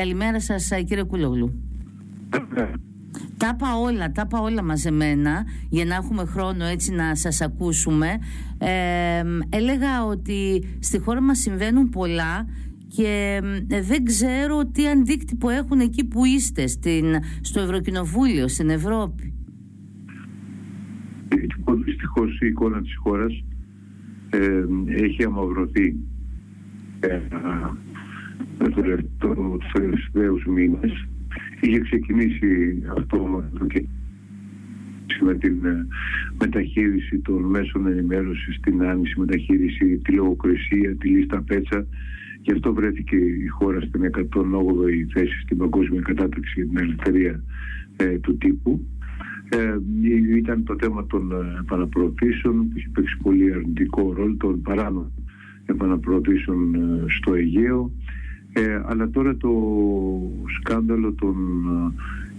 Καλημέρα σας κύριε Κουλόγλου. Τα είπα όλα, τα είπα όλα μαζεμένα για να έχουμε χρόνο έτσι να σας ακούσουμε. Ε, έλεγα ότι στη χώρα μας συμβαίνουν πολλά και δεν ξέρω τι αντίκτυπο έχουν εκεί που είστε στην, στο Ευρωκοινοβούλιο, στην Ευρώπη. Δυστυχώς η εικόνα της χώρας ε, έχει αμαυρωθεί ε, τους τελευταίους μήνες είχε ξεκινήσει αυτό και με την ε, μεταχείριση των μέσων ενημέρωσης, την άνηση μεταχείριση, τη λογοκρισία, τη λίστα πέτσα. Γι' αυτό βρέθηκε η χώρα στην 108η θέση στην παγκόσμια κατάταξη για την ελευθερία ε, του τύπου. Ε, ήταν το θέμα των ε, επαναπροωθήσεων που έχει παίξει πολύ αρνητικό ρόλο των παράνομων επαναπροωθήσεων στο Αιγαίο ε, αλλά τώρα το σκάνδαλο των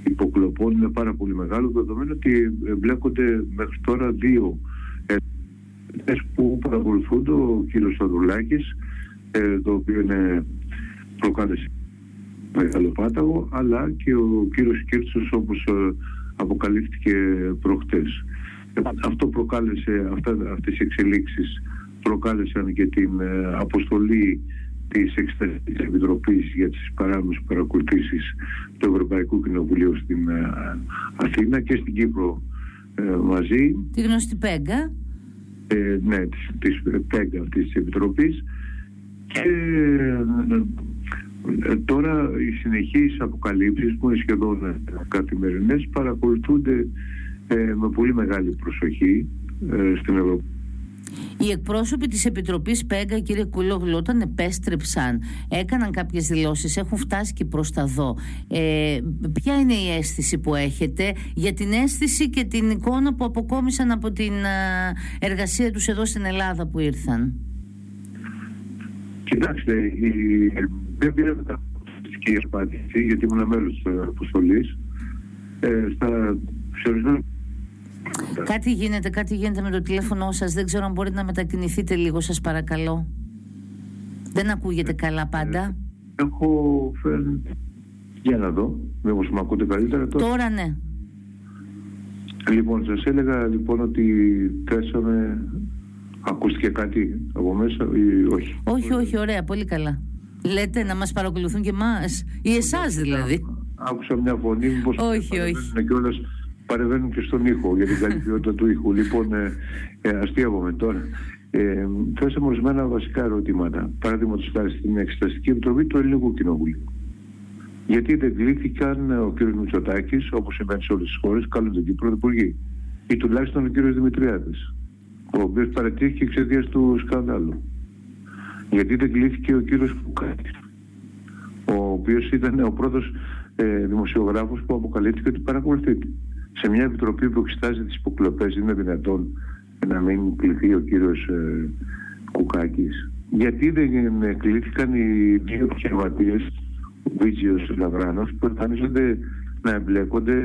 ε, υποκλοπών είναι πάρα πολύ μεγάλο δεδομένου ότι μπλέκονται μέχρι τώρα δύο ε, που παρακολουθούν το κύριο Σαδουλάκης ε, το οποίο είναι προκάλεσε μεγάλο πάταγο αλλά και ο κύριος Κίρτσος όπως ε, αποκαλύφθηκε προχτές. Αυτό προκάλεσε, αυτά, αυτές οι εξελίξεις προκάλεσαν και την αποστολή της Εξεταστικής Επιτροπής για τις παράνομες παρακολουθήσεις του Ευρωπαϊκού Κοινοβουλίου στην ε, Αθήνα και στην Κύπρο ε, μαζί. Τη γνωστή ΠΕΓΚΑ. Ε, ναι, της, της ΠΕΓΚΑ αυτής της Επιτροπής και ε, τώρα οι συνεχείς αποκαλύψεις που είναι σχεδόν καθημερινές παρακολουθούνται με πολύ μεγάλη προσοχή στην Ευρωπαϊκή οι εκπρόσωποι της Επιτροπής ΠΕΓΑ, κύριε Κουλόγλου, όταν επέστρεψαν, έκαναν κάποιες δηλώσεις, έχουν φτάσει και προς τα δω. Ε, ποια είναι η αίσθηση που έχετε για την αίσθηση και την εικόνα που αποκόμισαν από την εργασία τους εδώ στην Ελλάδα που ήρθαν; Κοιτάξτε, η... δεν πήραμε τα και απάντηση γιατί ήμουν μέλος της αποστολής. Ε, στα Κάτι γίνεται, κάτι γίνεται με το τηλέφωνο σας. Δεν ξέρω αν μπορείτε να μετακινηθείτε λίγο, σας παρακαλώ. Δεν ακούγεται καλά πάντα. Έχω φέρει... Για να δω, μήπως με ακούτε καλύτερα τώρα. Τώρα ναι. Λοιπόν, σας έλεγα λοιπόν ότι θέσαμε... Ακούστηκε κάτι από μέσα ή όχι; Όχι, όχι, ωραία, πολύ καλά. Λέτε να μας παρακολουθούν και εμάς, ή εσάς δηλαδή. Άκουσα μια φωνή, μήπως όχι, όχι. κιόλας παρεμβαίνουν και στον ήχο για την καλή ποιότητα του ήχου. Λοιπόν, ε, ε, αστείευομαι τώρα. Ε, θέσαμε ορισμένα βασικά ερωτήματα. Παραδείγματος χάρη στην Εξεταστική Επιτροπή του Ελληνικού Κοινοβουλίου. Γιατί δεν κλήθηκαν ο κ. Μητσοτάκης, όπως συμβαίνει σε όλες τις χώρες, καλούν τον Πρωθυπουργοί. Ή τουλάχιστον ο κ. Δημητριάδης, ο οποίος παρατήθηκε εξαιτίας του σκανδάλου. Γιατί δεν κλήθηκε ο κ. Φουκάκη, ο οποίος ήταν ο πρώτος ε, δημοσιογράφος που αποκαλύφθηκε ότι παρακολουθείται σε μια επιτροπή που εξετάζει τις υποκλοπές είναι δυνατόν να μην κληθεί ο κύριος ε, Κουκάκης; Γιατί δεν κλήθηκαν οι δύο επιχειρηματίες, ο Βίτζιος Λαβράνος, που εμφανίζονται να εμπλέκονται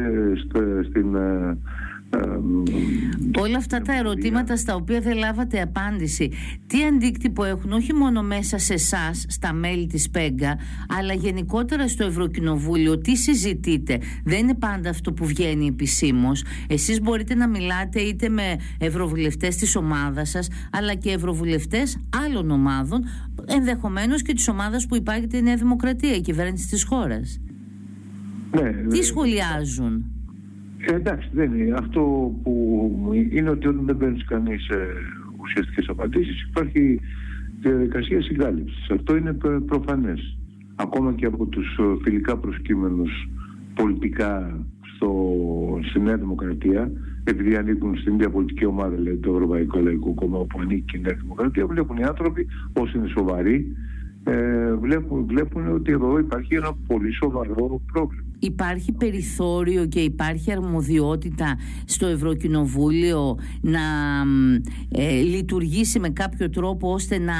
στην ε, Όλα αυτά τα ερωτήματα στα οποία δεν λάβατε απάντηση τι αντίκτυπο έχουν όχι μόνο μέσα σε εσάς, στα μέλη της ΠΕΓΚΑ αλλά γενικότερα στο Ευρωκοινοβούλιο τι συζητείτε; Δεν είναι πάντα αυτό που βγαίνει επισήμως. εσείς μπορείτε να μιλάτε είτε με ευρωβουλευτές της ομάδας σας αλλά και ευρωβουλευτές άλλων ομάδων ενδεχομένως και της ομάδας που υπάρχει η Νέα Δημοκρατία η κυβέρνηση της χώρας ναι, τι σχολιάζουν; ε, εντάξει, δεν είναι. Αυτό που είναι ότι όταν δεν παίρνεις κανείς ε, ουσιαστικές απαντήσεις, υπάρχει διαδικασία συγκάλυψης. Αυτό είναι προφανές. Ακόμα και από τους ε, φιλικά προσκύμενους πολιτικά στο, στη Νέα Δημοκρατία, επειδή ανήκουν στην ίδια πολιτική ομάδα, δηλαδή το Ευρωπαϊκό Λαϊκό Κόμμα, όπου ανήκει η Νέα Δημοκρατία, βλέπουν οι άνθρωποι, όσοι είναι σοβαροί, ε, βλέπουν, βλέπουν ότι εδώ υπάρχει ένα πολύ σοβαρό πρόβλημα. Υπάρχει περιθώριο και υπάρχει αρμοδιότητα στο Ευρωκοινοβούλιο να ε, λειτουργήσει με κάποιο τρόπο ώστε να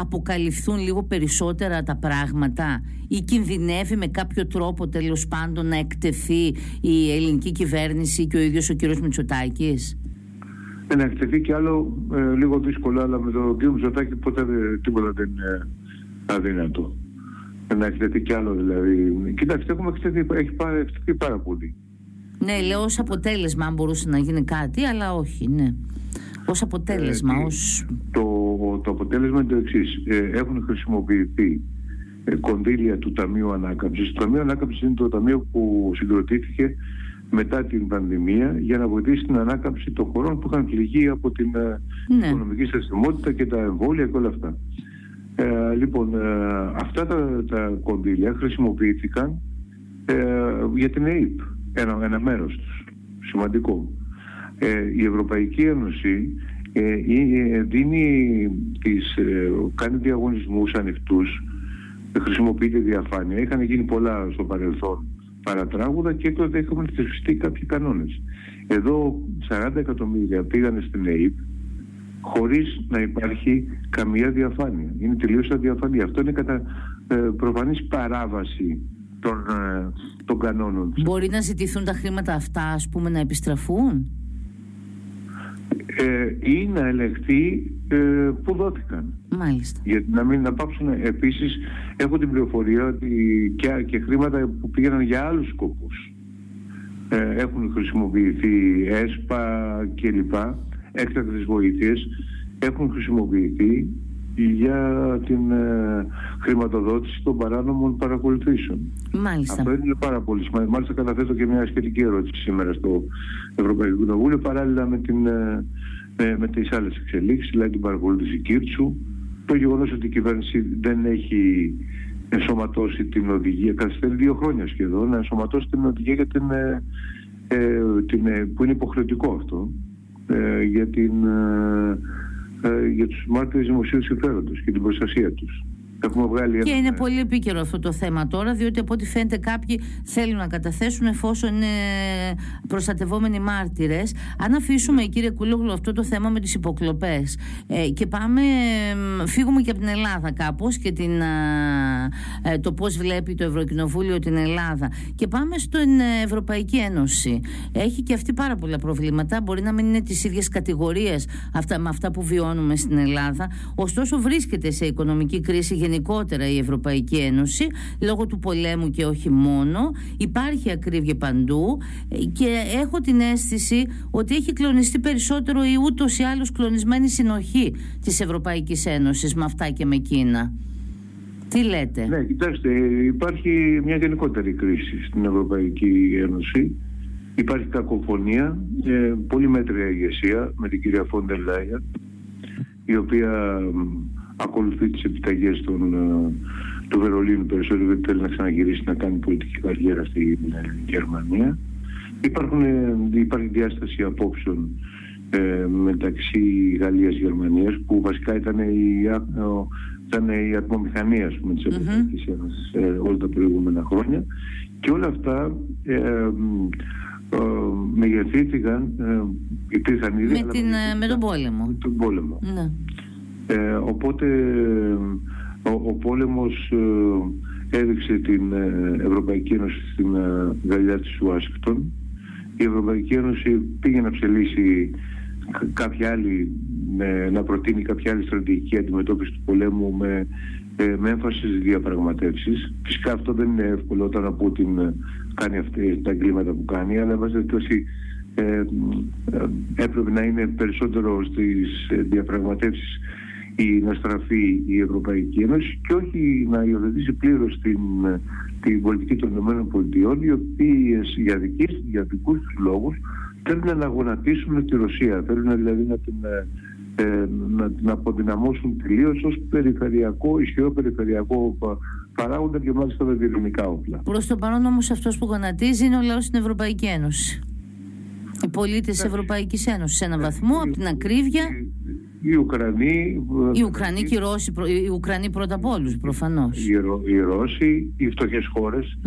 αποκαλυφθούν λίγο περισσότερα τα πράγματα ή κινδυνεύει με κάποιο τρόπο τέλος πάντων να εκτεθεί η ελληνική κυβέρνηση και ο ίδιος ο κύριος Μητσοτάκης; Ε, να εκτεθεί και άλλο ε, λίγο δύσκολο αλλά με τον κύριο Μητσοτάκη ποτέ τίποτα δεν είναι αδύνατο. Να εκτεθεί κι άλλο δηλαδή. Κοιτάξτε, έχουμε εκτεθεί, έχει εκτεθεί πάρα πολύ. Ναι, λέω ως αποτέλεσμα αν μπορούσε να γίνει κάτι, αλλά όχι, ναι. Ως αποτέλεσμα, ε, ως... Το, το αποτέλεσμα είναι το εξής. Ε, έχουν χρησιμοποιηθεί ε, κονδύλια του Ταμείου Ανάκαμψης. Το Ταμείο Ανάκαμψης είναι το ταμείο που συγκροτήθηκε μετά την πανδημία για να βοηθήσει την ανάκαμψη των χωρών που είχαν πληγεί από την ε, ναι. οικονομική στασιμότητα και τα εμβόλια και όλα αυτά. Ε, λοιπόν, ε, αυτά τα, τα κονδύλια χρησιμοποιήθηκαν ε, για την ΑΕΠ, ένα, ένα μέρος τους, σημαντικό. η Ευρωπαϊκή Ένωση δίνει τις, κάνει διαγωνισμούς ανοιχτούς, χρησιμοποιείται διαφάνεια. Είχαν γίνει πολλά στο παρελθόν παρατράγουδα και τότε είχαμε θεσπιστεί κάποιοι κανόνες. Εδώ 40 εκατομμύρια πήγανε στην ΑΕΠ χωρίς να υπάρχει καμία διαφάνεια. Είναι τελείως αδιαφανή. Αυτό είναι κατά ε, προφανής παράβαση των, ε, των κανόνων. Μπορεί να ζητηθούν τα χρήματα αυτά, ας πούμε, να επιστραφούν; Ε, ή να ελεγχθεί ε, που δόθηκαν. Μάλιστα. Γιατί να μην να πάψουν. Επίσης, έχω την πληροφορία ότι και, και χρήματα που πήγαιναν για άλλους σκοπούς ε, έχουν χρησιμοποιηθεί ΕΣΠΑ κλπ έκτακτες βοήθειες έχουν χρησιμοποιηθεί για την ε, χρηματοδότηση των παράνομων παρακολουθήσεων. Μάλιστα. Αυτό είναι πάρα πολύ σημαντικό. Μάλιστα καταθέτω και μια σχετική ερώτηση σήμερα στο Ευρωπαϊκό Κοινοβούλιο παράλληλα με, την, ε, με, με τις άλλες εξελίξεις, δηλαδή την παρακολούθηση Κίρτσου, το γεγονός ότι η κυβέρνηση δεν έχει ενσωματώσει την οδηγία, καθυστερεί δύο χρόνια σχεδόν, να ενσωματώσει την οδηγία για την, ε, ε την, που είναι υποχρεωτικό αυτό, ε, για, την, ε, ε, για τους μάρτυρες δημοσίου συμφέροντος και την προστασία τους. Και είναι πολύ επίκαιρο αυτό το θέμα τώρα, διότι από ό,τι φαίνεται κάποιοι θέλουν να καταθέσουν εφόσον είναι προστατευόμενοι μάρτυρες. Αν αφήσουμε, κύριε Κούλογλου, αυτό το θέμα με τις υποκλοπές ε, και πάμε, φύγουμε και από την Ελλάδα κάπως και την, ε, το πώς βλέπει το Ευρωκοινοβούλιο την Ελλάδα και πάμε στην Ευρωπαϊκή Ένωση. Έχει και αυτή πάρα πολλά προβλήματα. Μπορεί να μην είναι τις ίδιες κατηγορίες αυτά, με αυτά που βιώνουμε στην Ελλάδα. Ωστόσο, βρίσκεται σε οικονομική κρίση γενικότερα η Ευρωπαϊκή Ένωση λόγω του πολέμου και όχι μόνο υπάρχει ακρίβεια παντού και έχω την αίσθηση ότι έχει κλονιστεί περισσότερο η ούτως ή άλλως κλονισμένη συνοχή της Ευρωπαϊκής Ένωσης με αυτά και με Κίνα. Τι λέτε; Ναι, κοιτάξτε, υπάρχει μια γενικότερη κρίση στην Ευρωπαϊκή Ένωση. Υπάρχει κακοφωνία, ε, πολύ μέτρια ηγεσία με την κυρία Φόντερ Λάιερ, η οποία ακολουθεί τις επιταγές των, ε, του Βερολίνου περισσότερο γιατί θέλει να ξαναγυρίσει να κάνει πολιτική καριέρα στη ε, Γερμανία. Υπάρχουν, ε, υπάρχει διάσταση απόψεων ε, μεταξύ Γαλλίας και Γερμανίας που βασικά ήταν η, ήταν η ατμομηχανία πούμε, της Ευρωπαϊκής Ένωσης όλα τα προηγούμενα χρόνια και όλα αυτά ε, ε, μεγεθύθηκαν, υπήρχαν ήδη με, την, με τον πόλεμο. Με τον πόλεμο. Ναι. Ε, οπότε ο, ο πόλεμος ε, έδειξε την ε, Ευρωπαϊκή Ένωση στην ε, γαλλιά της Ουάσιγκτον. Η Ευρωπαϊκή Ένωση πήγε να ψελίσει κάποια άλλη, να προτείνει κάποια άλλη στρατηγική αντιμετώπιση του πολέμου με, με έμφαση στις διαπραγματεύσεις. Φυσικά αυτό δεν είναι εύκολο όταν ο Πούτιν κάνει αυτή, τα εγκλήματα που κάνει, αλλά βάζει ε, έπρεπε να είναι περισσότερο στις διαπραγματεύσεις η, να στραφεί η Ευρωπαϊκή Ένωση και όχι να υιοθετήσει πλήρως την, την πολιτική των ΗΠΑ, οι οποίες για, δικής, για δικούς τους λόγους θέλουν να γονατίσουν τη Ρωσία, θέλουν δηλαδή να την, ε, να την αποδυναμώσουν τελείως ως περιφερειακό, ισχυρό περιφερειακό παράγοντα και μάλιστα με πυρηνικά όπλα. Προς το παρόν όμως αυτός που γονατίζει είναι ο λαός στην Ευρωπαϊκή Ένωση. Οι πολίτες της Ευρωπαϊκής Ένωσης σε έναν βαθμό, από την ακρίβεια οι Ουκρανοί. Οι Ουκρανοί και οι Ρώσοι, οι Ουκρανοί πρώτα απ' όλους προφανώς. Οι, οι Ρώσοι, οι φτωχές χώρες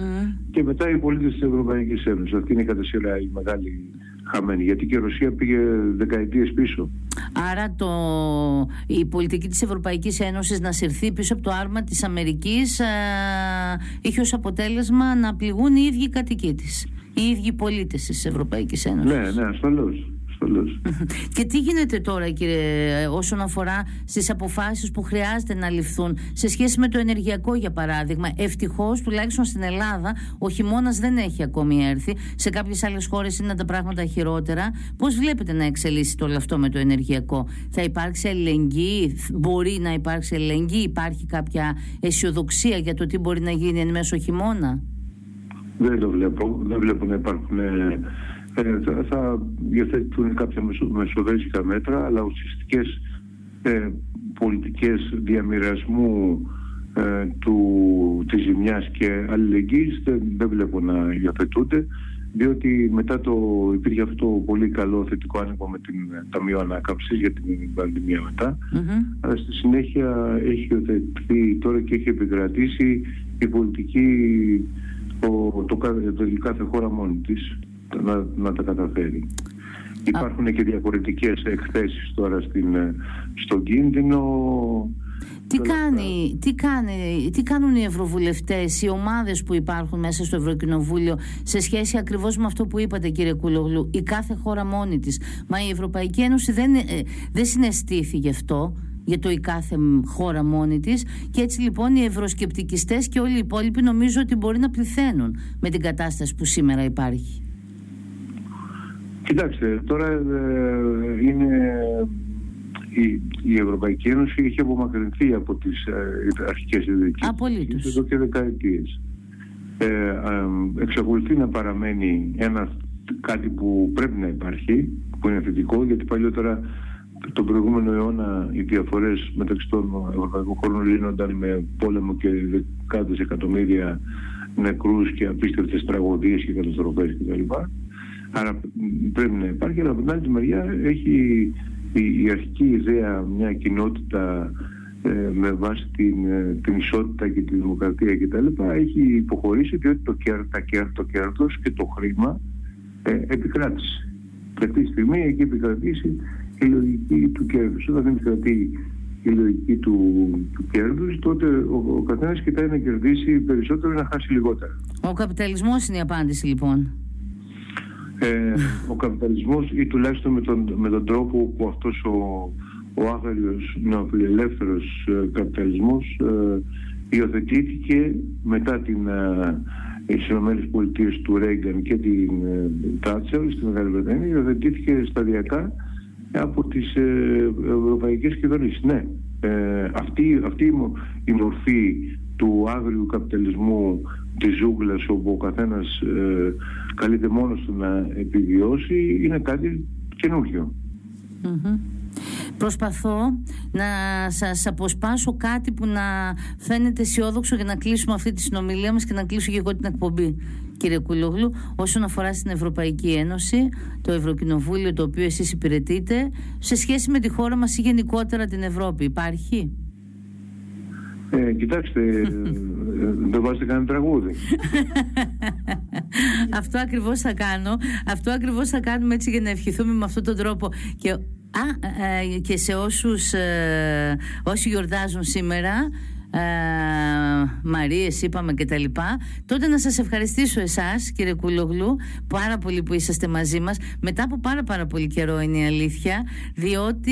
και μετά οι πολίτες της Ευρωπαϊκής Ένωσης. Αυτή είναι κατά σειρά η μεγάλη χαμένη. Γιατί και η Ρωσία πήγε δεκαετίες πίσω. Άρα το, η πολιτική της Ευρωπαϊκής Ένωσης να συρθεί πίσω από το άρμα της Αμερικής ε, είχε ως αποτέλεσμα να πληγούν οι ίδιοι κατοικοί της. Οι ίδιοι πολίτες της Ευρωπαϊκής Ένωσης. Ναι, ναι, ασφαλώς. Ασφαλώς. Και τι γίνεται τώρα κύριε όσον αφορά στις αποφάσεις που χρειάζεται να ληφθούν σε σχέση με το ενεργειακό για παράδειγμα; Ευτυχώς τουλάχιστον στην Ελλάδα ο χειμώνας δεν έχει ακόμη έρθει. Σε κάποιες άλλες χώρες είναι τα πράγματα χειρότερα. Πώς βλέπετε να εξελίσσεται όλο αυτό με το ενεργειακό; Θα υπάρξει αλληλεγγύη, μπορεί να υπάρξει αλληλεγγύη, υπάρχει κάποια αισιοδοξία για το τι μπορεί να γίνει εν μέσω χειμώνα; Δεν το βλέπω. Δεν βλέπω να υπάρχουν. Ε, ε, θα, θα διαθέτουν κάποια μεσοδέστικα μέτρα, αλλά ουσιαστικές ε, πολιτικές διαμοιρασμού ε, του, της ζημιάς και αλληλεγγύης δεν, δεν βλέπω να διαθετούνται διότι μετά το υπήρχε αυτό το πολύ καλό θετικό άνοιγμα με την Ταμείο Ανάκαμψης για την πανδημία μετά. Αλλά στη συνέχεια έχει υιοθετηθεί τώρα και έχει επικρατήσει η πολιτική το, το, το, κάθε χώρα μόνη της να, να τα καταφέρει. Υπάρχουν και διαφορετικές εκθέσεις τώρα στην, ε, στον κίνδυνο. Τι, κάνει, τι, κάνει, τι κάνουν οι ευρωβουλευτές, οι ομάδες που υπάρχουν μέσα στο Ευρωκοινοβούλιο σε σχέση ακριβώς με αυτό που είπατε κύριε Κουλογλου, η κάθε χώρα μόνη της. Μα η Ευρωπαϊκή Ένωση δεν, ε, δεν συναισθήθη γι' αυτό για το η κάθε χώρα μόνη της και έτσι λοιπόν οι ευρωσκεπτικιστές και όλοι οι υπόλοιποι νομίζω ότι μπορεί να πληθαίνουν με την κατάσταση που σήμερα υπάρχει. Κοιτάξτε, τώρα ε, είναι η, η Ευρωπαϊκή Ένωση έχει απομακρυνθεί από τις ε, αρχικές ιδρυτικές εδώ και δεκαετίες. Ε, ε, εξακολουθεί να παραμένει ένα κάτι που πρέπει να υπάρχει, που είναι θετικό, γιατί παλιότερα τον προηγούμενο αιώνα οι διαφορές μεταξύ των ευρωπαϊκών χωρών λύνονταν με πόλεμο και δεκάδες εκατομμύρια νεκρούς και απίστευτες τραγωδίες και καταστροφές κτλ. Άρα πρέπει να υπάρχει, αλλά από την άλλη μεριά έχει η, αρχική ιδέα μια κοινότητα ε, με βάση την, ε, την ισότητα και τη δημοκρατία κτλ. έχει υποχωρήσει διότι το, κέρ, τα κέρ, το κέρδος και το χρήμα ε, επικράτησε. Και αυτή τη στιγμή έχει επικρατήσει η λογική του κέρδους. Όταν δεν επικρατεί η λογική του, του κέρδους, τότε ο, ο καθένας κοιτάει να κερδίσει περισσότερο ή να χάσει λιγότερα. Ο καπιταλισμός είναι η απάντηση λοιπόν ε, ο καπιταλισμός ή τουλάχιστον με τον, με τον τρόπο που αυτός ο, ο άγριος νεοφιλελεύθερος ε, καπιταλισμός ε, υιοθετήθηκε μετά την ε, Ηνωμένες Πολιτείες του Ρέγκαν και την ε, Τάτσερ στη Μεγάλη Βρετανία υιοθετήθηκε σταδιακά από τις ε, ευρωπαϊκές κυβερνήσεις. Ναι, ε, αυτή, αυτή η μορφή του άγριου καπιταλισμού της ζούγκλας όπου ο καθένας ε, καλείται μόνος του να επιβιώσει είναι κάτι Προσπαθώ να σας αποσπάσω κάτι που να φαίνεται αισιόδοξο για να κλείσουμε αυτή τη συνομιλία μας και να κλείσω και εγώ την εκπομπή κύριε Κουλόγλου όσον αφορά στην Ευρωπαϊκή Ένωση το Ευρωκοινοβούλιο το οποίο εσείς υπηρετείτε σε σχέση με τη χώρα μας ή γενικότερα την Ευρώπη υπάρχει; Ε, κοιτάξτε, δεν βάζετε κανένα τραγούδι. αυτό ακριβώς θα κάνω. Αυτό ακριβώς θα κάνουμε έτσι για να ευχηθούμε με αυτόν τον τρόπο. Και, α, ε, και σε όσους ε, όσοι γιορτάζουν σήμερα ε, Μαρίες είπαμε και τα λοιπά τότε να σας ευχαριστήσω εσάς κύριε Κουλογλού πάρα πολύ που είσαστε μαζί μας μετά από πάρα πάρα πολύ καιρό είναι η αλήθεια διότι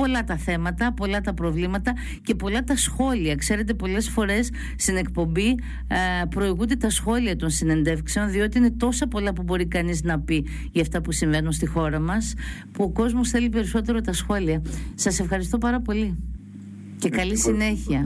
πολλά τα θέματα, πολλά τα προβλήματα και πολλά τα σχόλια. Ξέρετε, πολλές φορές στην εκπομπή ε, προηγούνται τα σχόλια των συνεντεύξεων, διότι είναι τόσα πολλά που μπορεί κανείς να πει για αυτά που συμβαίνουν στη χώρα μας, που ο κόσμος θέλει περισσότερο τα σχόλια. Σας ευχαριστώ πάρα πολύ και καλή συνέχεια.